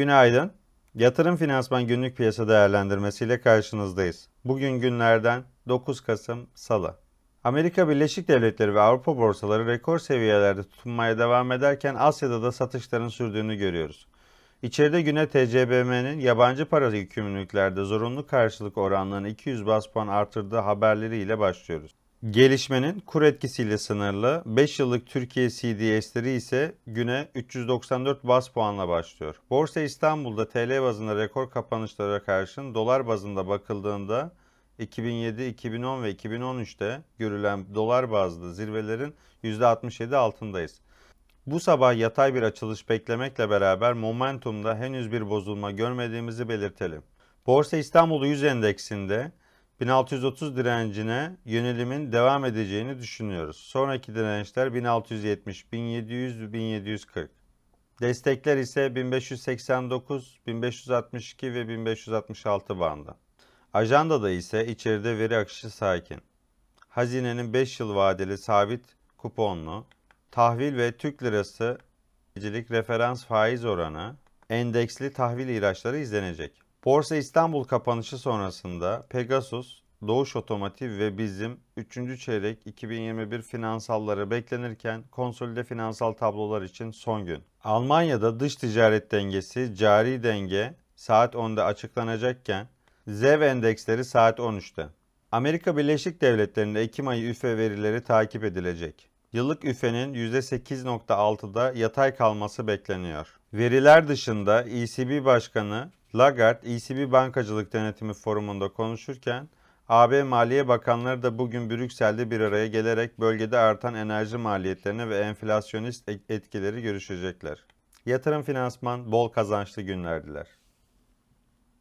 Günaydın. Yatırım Finansman Günlük Piyasa Değerlendirmesi ile karşınızdayız. Bugün günlerden 9 Kasım Salı. Amerika Birleşik Devletleri ve Avrupa borsaları rekor seviyelerde tutunmaya devam ederken Asya'da da satışların sürdüğünü görüyoruz. İçeride güne TCBM'nin yabancı para yükümlülüklerde zorunlu karşılık oranlarını 200 bas puan artırdığı haberleriyle başlıyoruz. Gelişmenin kur etkisiyle sınırlı, 5 yıllık Türkiye CDS'leri ise güne 394 bas puanla başlıyor. Borsa İstanbul'da TL bazında rekor kapanışlara karşın dolar bazında bakıldığında 2007, 2010 ve 2013'te görülen dolar bazlı zirvelerin %67 altındayız. Bu sabah yatay bir açılış beklemekle beraber momentumda henüz bir bozulma görmediğimizi belirtelim. Borsa İstanbul 100 endeksinde 1630 direncine yönelimin devam edeceğini düşünüyoruz. Sonraki dirençler 1670, 1700 ve 1740. Destekler ise 1589, 1562 ve 1566 bandı. Ajandada ise içeride veri akışı sakin. Hazinenin 5 yıl vadeli sabit kuponlu, tahvil ve Türk lirası referans faiz oranı, endeksli tahvil ihraçları izlenecek. Borsa İstanbul kapanışı sonrasında Pegasus, Doğuş Otomotiv ve bizim 3. çeyrek 2021 finansalları beklenirken konsolide finansal tablolar için son gün. Almanya'da dış ticaret dengesi, cari denge saat 10'da açıklanacakken ZEV endeksleri saat 13'te. Amerika Birleşik Devletleri'nde Ekim ayı üfe verileri takip edilecek. Yıllık üfenin %8.6'da yatay kalması bekleniyor. Veriler dışında ECB Başkanı Lagarde ECB Bankacılık Denetimi Forumu'nda konuşurken AB Maliye Bakanları da bugün Brüksel'de bir araya gelerek bölgede artan enerji maliyetlerini ve enflasyonist etkileri görüşecekler. Yatırım finansman bol kazançlı günler diler.